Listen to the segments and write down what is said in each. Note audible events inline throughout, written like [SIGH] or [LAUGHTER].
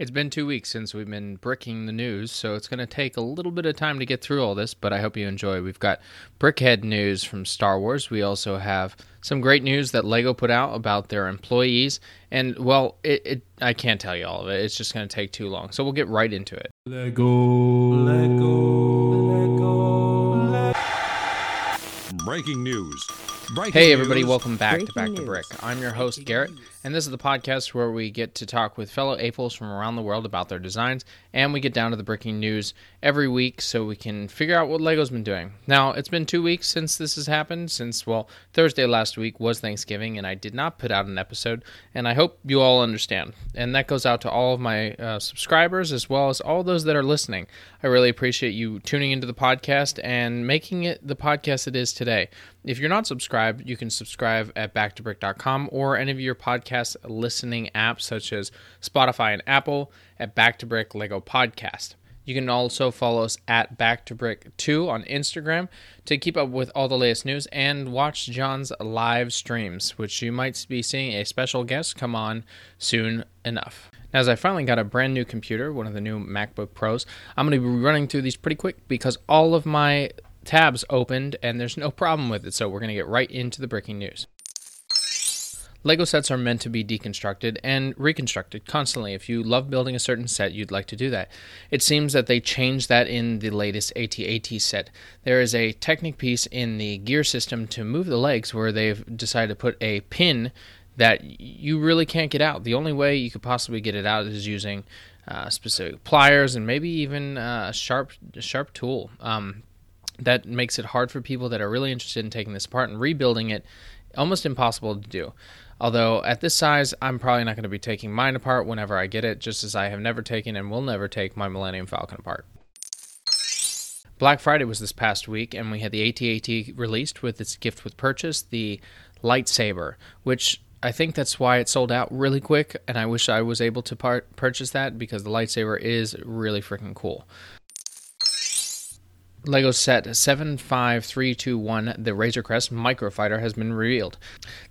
It's been two weeks since we've been bricking the news, so it's going to take a little bit of time to get through all this, but I hope you enjoy. We've got Brickhead news from Star Wars. We also have some great news that LEGO put out about their employees. And, well, it, it I can't tell you all of it. It's just going to take too long. So we'll get right into it. Lego. Lego. Lego. Breaking news. Breaking hey, everybody, news. welcome back Breaking to Back news. to Brick. I'm your host, Garrett, and this is the podcast where we get to talk with fellow APOs from around the world about their designs, and we get down to the breaking news every week so we can figure out what LEGO's been doing. Now, it's been two weeks since this has happened, since, well, Thursday last week was Thanksgiving, and I did not put out an episode, and I hope you all understand. And that goes out to all of my uh, subscribers as well as all those that are listening. I really appreciate you tuning into the podcast and making it the podcast it is today. If you're not subscribed, you can subscribe at backtobrick.com or any of your podcast listening apps such as Spotify and Apple at Back to Brick Lego Podcast. You can also follow us at Back to Brick 2 on Instagram to keep up with all the latest news and watch John's live streams, which you might be seeing a special guest come on soon enough. Now, as I finally got a brand new computer, one of the new MacBook Pros, I'm going to be running through these pretty quick because all of my tabs opened and there's no problem with it. So we're going to get right into the breaking news. Lego sets are meant to be deconstructed and reconstructed constantly. If you love building a certain set, you'd like to do that. It seems that they changed that in the latest AT-AT set. There is a Technic piece in the gear system to move the legs where they've decided to put a pin that you really can't get out. The only way you could possibly get it out is using uh, specific pliers and maybe even uh, a sharp, sharp tool. Um, that makes it hard for people that are really interested in taking this apart and rebuilding it almost impossible to do. Although at this size, I'm probably not going to be taking mine apart whenever I get it, just as I have never taken and will never take my Millennium Falcon apart. Black Friday was this past week and we had the AT-AT released with its gift with purchase, the lightsaber, which I think that's why it sold out really quick, and I wish I was able to purchase that because the lightsaber is really freaking cool. Lego set 75321, the Razor Crest Microfighter, has been revealed.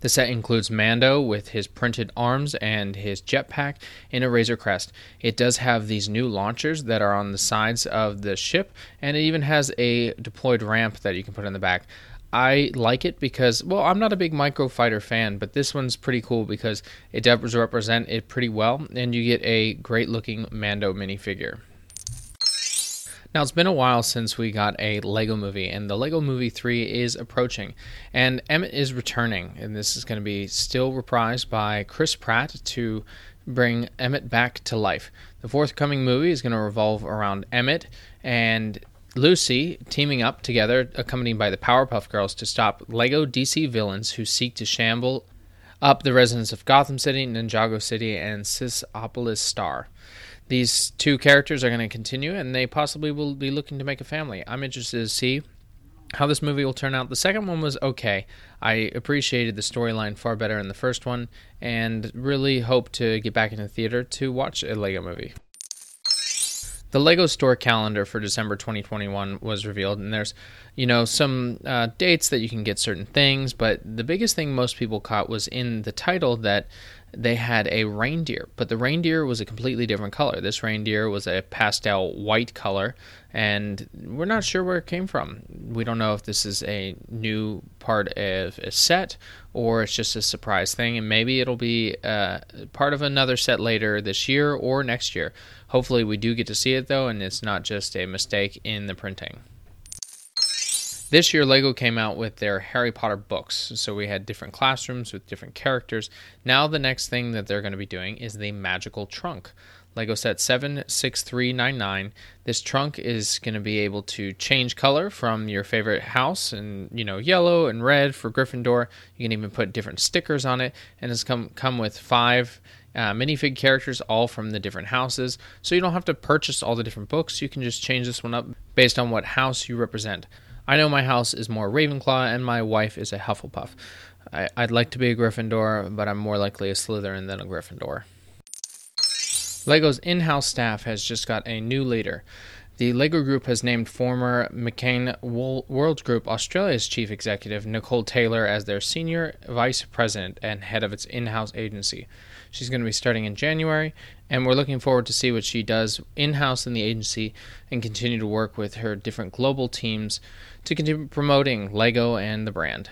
The set includes Mando with his printed arms and his jetpack in a Razor Crest. It does have these new launchers that are on the sides of the ship, and it even has a deployed ramp that you can put in the back. I like it because, well, I'm not a big Microfighter fan, but this one's pretty cool because it does represent it pretty well, and you get a great looking Mando minifigure. Now, it's been a while since we got a Lego movie, and the Lego Movie 3 is approaching. And Emmett is returning, and this is going to be still reprised by Chris Pratt to bring Emmett back to life. The forthcoming movie is going to revolve around Emmett and Lucy teaming up together, accompanied by the Powerpuff Girls, to stop Lego DC villains who seek to shamble up the residents of Gotham City, Ninjago City, and Sissopolis Star these two characters are going to continue and they possibly will be looking to make a family. I'm interested to see how this movie will turn out. The second one was okay. I appreciated the storyline far better in the first one and really hope to get back into the theater to watch a Lego movie. The Lego store calendar for December 2021 was revealed, and there's, you know, some uh, dates that you can get certain things, but the biggest thing most people caught was in the title that they had a reindeer, but the reindeer was a completely different color. This reindeer was a pastel white color, and we're not sure where it came from. We don't know if this is a new part of a set or it's just a surprise thing, and maybe it'll be uh, part of another set later this year or next year. Hopefully, we do get to see it though, and it's not just a mistake in the printing. This year, LEGO came out with their Harry Potter books. So we had different classrooms with different characters. Now, the next thing that they're going to be doing is the magical trunk. LEGO set 76399. This trunk is going to be able to change color from your favorite house and, you know, yellow and red for Gryffindor. You can even put different stickers on it and it's come come with 5 uh, minifig characters all from the different houses. So you don't have to purchase all the different books. You can just change this one up based on what house you represent. I know my house is more Ravenclaw and my wife is a Hufflepuff. I, would like to be a Gryffindor, but I'm more likely a Slytherin than a Gryffindor. LEGO's in house staff has just got a new leader. The LEGO Group has named former McCann Worldgroup Australia's chief executive, Nicole Taylor, as their senior vice president and head of its in house agency. She's going to be starting in January, and we're looking forward to see what she does in house in the agency and continue to work with her different global teams to continue promoting Lego and the brand.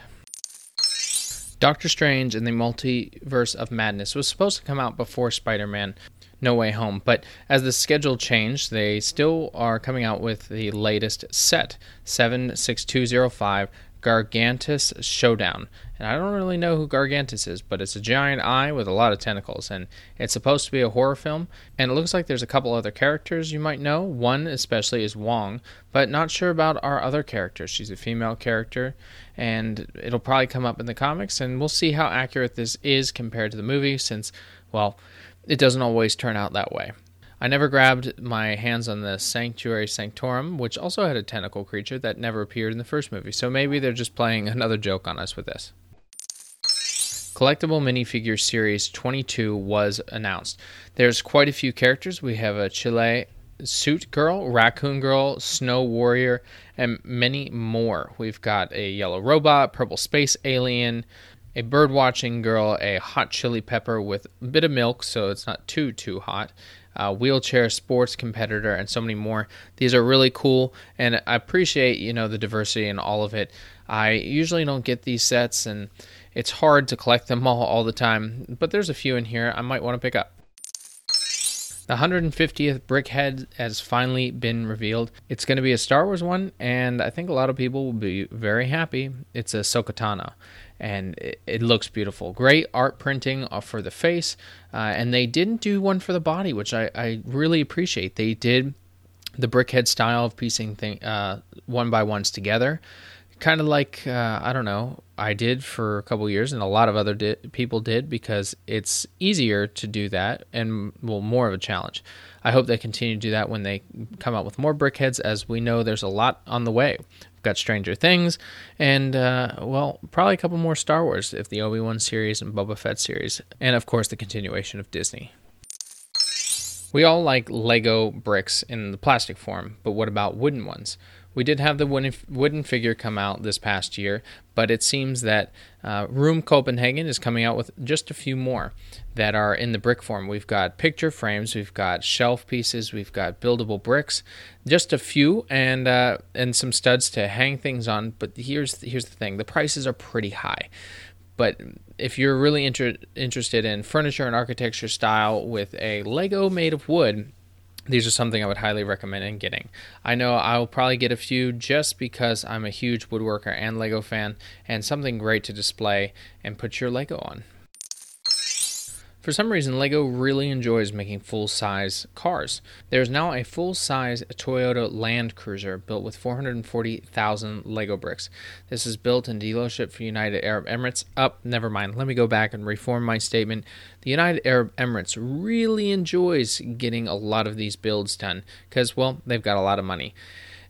Doctor Strange and the Multiverse of Madness was supposed to come out before Spider Man No Way Home, but as the schedule changed, they still are coming out with the latest set 76205 Gargantos Showdown. And I don't really know who Gargantos is, but it's a giant eye with a lot of tentacles. And it's supposed to be a horror film. And it looks like there's a couple other characters you might know. One, especially, is Wong, but not sure about our other characters. She's a female character, and it'll probably come up in the comics. And we'll see how accurate this is compared to the movie, since, well, it doesn't always turn out that way. I never grabbed my hands on the Sanctuary Sanctorum, which also had a tentacle creature that never appeared in the first movie, so maybe they're just playing [LAUGHS] another joke on us with this. Collectible Minifigure Series 22 was announced. There's quite a few characters. We have a Chili Suit Girl, Raccoon Girl, Snow Warrior, and many more. We've got a yellow robot, purple space alien, a bird watching girl, a hot chili pepper with a bit of milk so it's not too, too hot, uh, wheelchair sports competitor, and so many more. These are really cool, and I appreciate you know the diversity in all of it. I usually don't get these sets, and it's hard to collect them [LAUGHS] all all the time, but there's a few in here I might want to pick up. The 150th Brickhead has finally been revealed. It's going to be a Star Wars one, and I think a lot of people will be very happy. It's Ahsoka Tano and it, it, looks beautiful. Great art printing for the face, uh, and they didn't do one for the body, which I, I really appreciate. They did the brickhead style of piecing thing uh, one by ones together, kind of like uh, I don't know. I did for a couple years, and a lot of other di- people did because it's easier to do that and well more of a challenge. I hope they continue to do that when they come out with more brickheads, as we know there's a lot on the way got Stranger Things, and uh, well, probably a couple more Star Wars if the Obi Wan series and Boba Fett series, and of course the continuation of Disney. We all like Lego bricks in the plastic form, but what about wooden ones? We did have the wooden figure come out this past year, but it seems that uh, Room Copenhagen is coming out with just a few more that are in the brick form. We've got picture frames, we've got shelf pieces, we've got buildable bricks, just a few, and uh, and some studs to hang things on. But here's here's the thing: the prices are pretty high. But if you're really inter- interested in furniture and architecture style with a Lego made of wood, these are something I would highly recommend in getting. I know I'll probably get a few just because I'm a huge woodworker and Lego fan, and something great to display and put your Lego on. For some reason, LEGO really enjoys making full size cars. There is now a full size Toyota Land Cruiser built with 440,000 LEGO bricks. This is built in dealership for United Arab Emirates. Up, oh, never mind. Let me go back and reform my statement. The United Arab Emirates really enjoys getting a lot of these builds done because, well, they've got a lot of money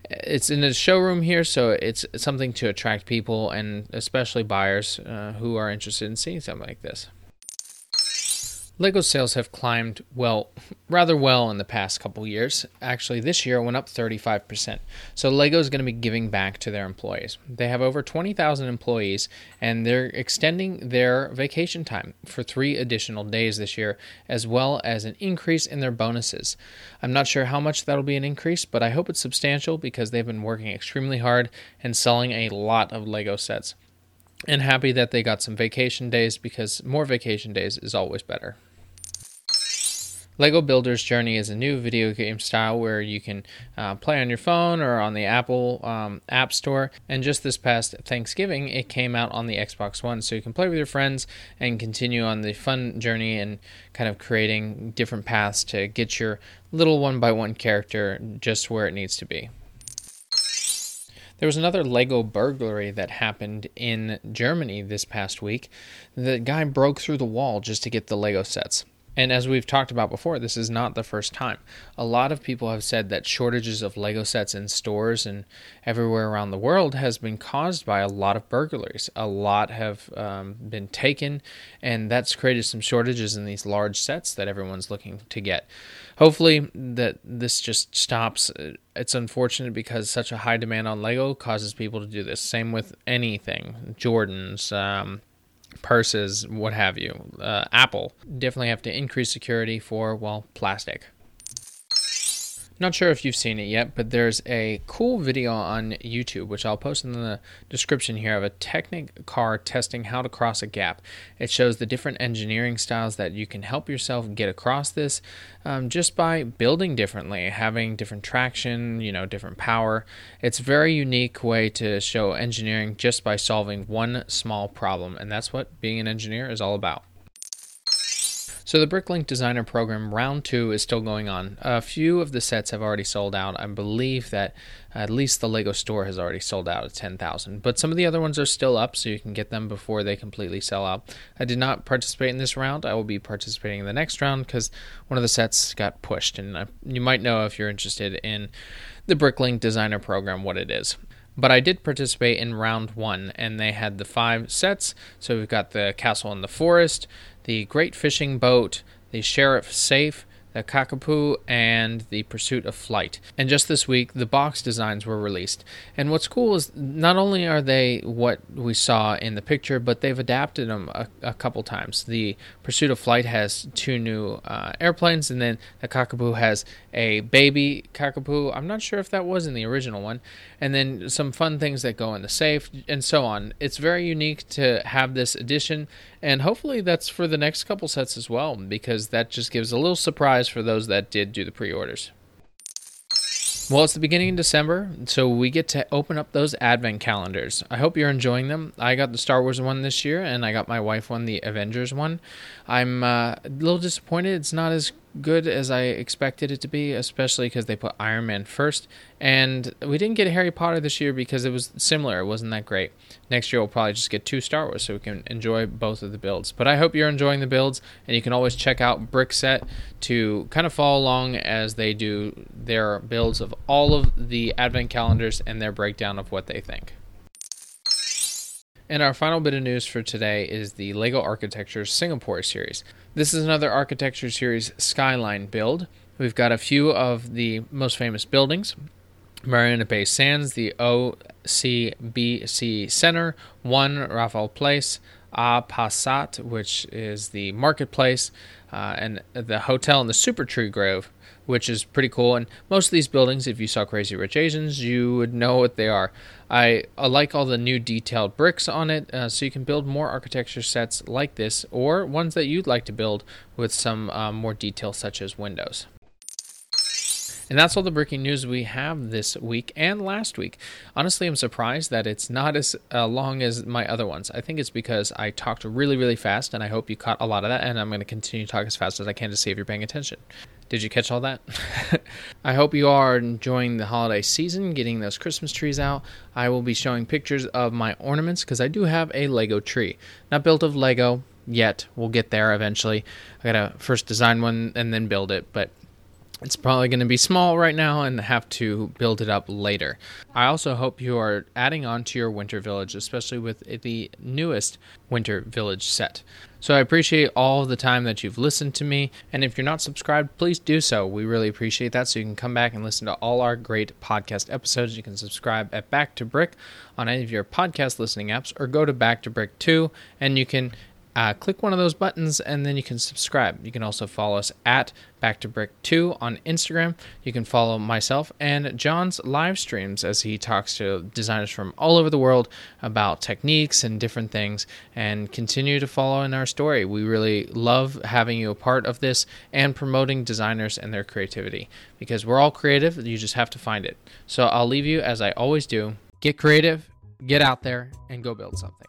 it's in a showroom here, so it's something to attract people and especially buyers uh, who are interested in seeing something like this. Lego sales have climbed, well, [LAUGHS] rather well in the past couple years. Actually, this year went up 35%. So Lego is going to be giving back to their employees. They have over 20,000 employees and they're extending their vacation time for 3 additional days this year as well as an increase in their bonuses. I'm not sure how much that'll be an increase, but I hope it's substantial because they've been working extremely hard and selling a lot of Lego sets. And happy that they got some vacation days because more vacation days is always better. Lego Builder's Journey is a new video game style where you can uh, play on your phone or on the Apple um, App Store. And just this past Thanksgiving, it came out on the Xbox One, so you can play with your friends and continue on the fun journey and kind of creating different paths to get your little one by one character just where it needs to be. There was another Lego burglary that happened in Germany this past week. The guy broke through the wall just to get the Lego sets. And as we've talked about before, this is not the first time. A lot of people have said that shortages of Lego sets in stores and everywhere around the world has been caused by a lot of burglaries. A lot have um, been taken, and that's created some shortages in these large sets that everyone's looking to get. Hopefully, that this just stops. It's unfortunate because such a high demand on Lego causes people to do this. Same with anything, Jordans. Um, purses, what have you. Uh, Apple definitely have to increase security for, well, plastic. Not sure if you've seen it yet, but there's a cool video on YouTube, which I'll post in the description here, of a Technic car testing how to cross a gap. It shows the different engineering styles that you can help yourself get across this um, just by building differently, having different traction, you know, different power. It's a very unique way to show engineering just by solving one small problem, and that's what being an engineer is all about. So the Bricklink Designer Program Round 2 is still going on. A few of the sets have already sold out. I believe that at least the Lego store has already sold out at 10,000. But some of the other ones are still up, so you can get them before they completely sell out. I did not participate in this round. I will be participating in the next round because one of the sets got pushed. And I, you might know if you're interested in the Bricklink Designer Program what it is. But I did participate in round one, and they had the five sets. So we've got the castle in the forest, the Great Fishing Boat, the Sheriff Safe, the Kickapoo, and the Pursuit of Flight. And just this week, the box designs were released. And what's cool is not only are they what we saw in the picture, but they've adapted them a, a couple times. The Pursuit of Flight has two new uh, airplanes, and then the Kickapoo has a baby Kickapoo. I'm not sure if that was in the original one. And then some fun things that go in the safe, and so on. It's very unique to have this addition, and hopefully that's for the next couple sets as well, because that just gives a little surprise for those that did do the pre orders. Well, it's the beginning of December, so we get to open up those advent calendars. I hope you're enjoying them. I got the Star Wars one this year, and I got my wife one, the Avengers one. I'm uh, a little disappointed it's not as good as I expected it to be, especially because they put Iron Man first. And we didn't get Harry Potter this year because it was similar. It wasn't that great. Next year we'll probably just get two Star Wars so we can enjoy both of the builds. But I hope you're enjoying the builds, and you can always check out Brickset to kind of follow along as they do their builds of all of the advent calendars and their breakdown of what they think. And our final bit of news for today is the LEGO Architecture Singapore series. This is another Architecture series Skyline build. We've got a few of the most famous buildings Marina Bay Sands, the OCBC Center, One Raffles Place, Lau Pa Sat, which is the marketplace, uh, and the hotel in the Supertree Grove which is pretty cool. And most of these buildings, if you saw Crazy Rich Asians, you would know what they are. I, I like all the new detailed bricks on it, uh, so you can build more architecture sets like this, or ones that you'd like to build with some um, more detail, such as windows. And that's all the breaking news we have this week and last week. Honestly, I'm surprised that it's not as uh, long as my other ones. I think it's because I talked really, really fast, and I hope you caught a lot of that, and I'm going to continue to talk as fast as I can to see if you're paying attention. Did you catch all that? [LAUGHS] I hope you are enjoying the holiday season, getting those Christmas trees out. I will be showing pictures of my ornaments because I do have a Lego tree. Not built of Lego yet. We'll get there eventually. I gotta first design one and then build it, but it's probably going to be small right now and have to build it up later. I also hope you are adding on to your Winter Village, especially with the newest Winter Village set. So I appreciate all the time that you've listened to me. And if you're not subscribed, please do so. We really appreciate that. So you can come back and listen to all our great podcast episodes. You can subscribe at Back to Brick on any of your podcast listening apps or go to Back to Brick 2 and you can uh, click one of those buttons and then you can subscribe. You can also follow us at Back to Brick 2 on Instagram. You can follow myself and John's live streams as he talks to designers from all over the world about techniques and different things and continue to follow in our story. We really love having you a part of this and promoting designers and their creativity because we're all creative. You just have to find it. So I'll leave you as I always do get creative, get out there, and go build something.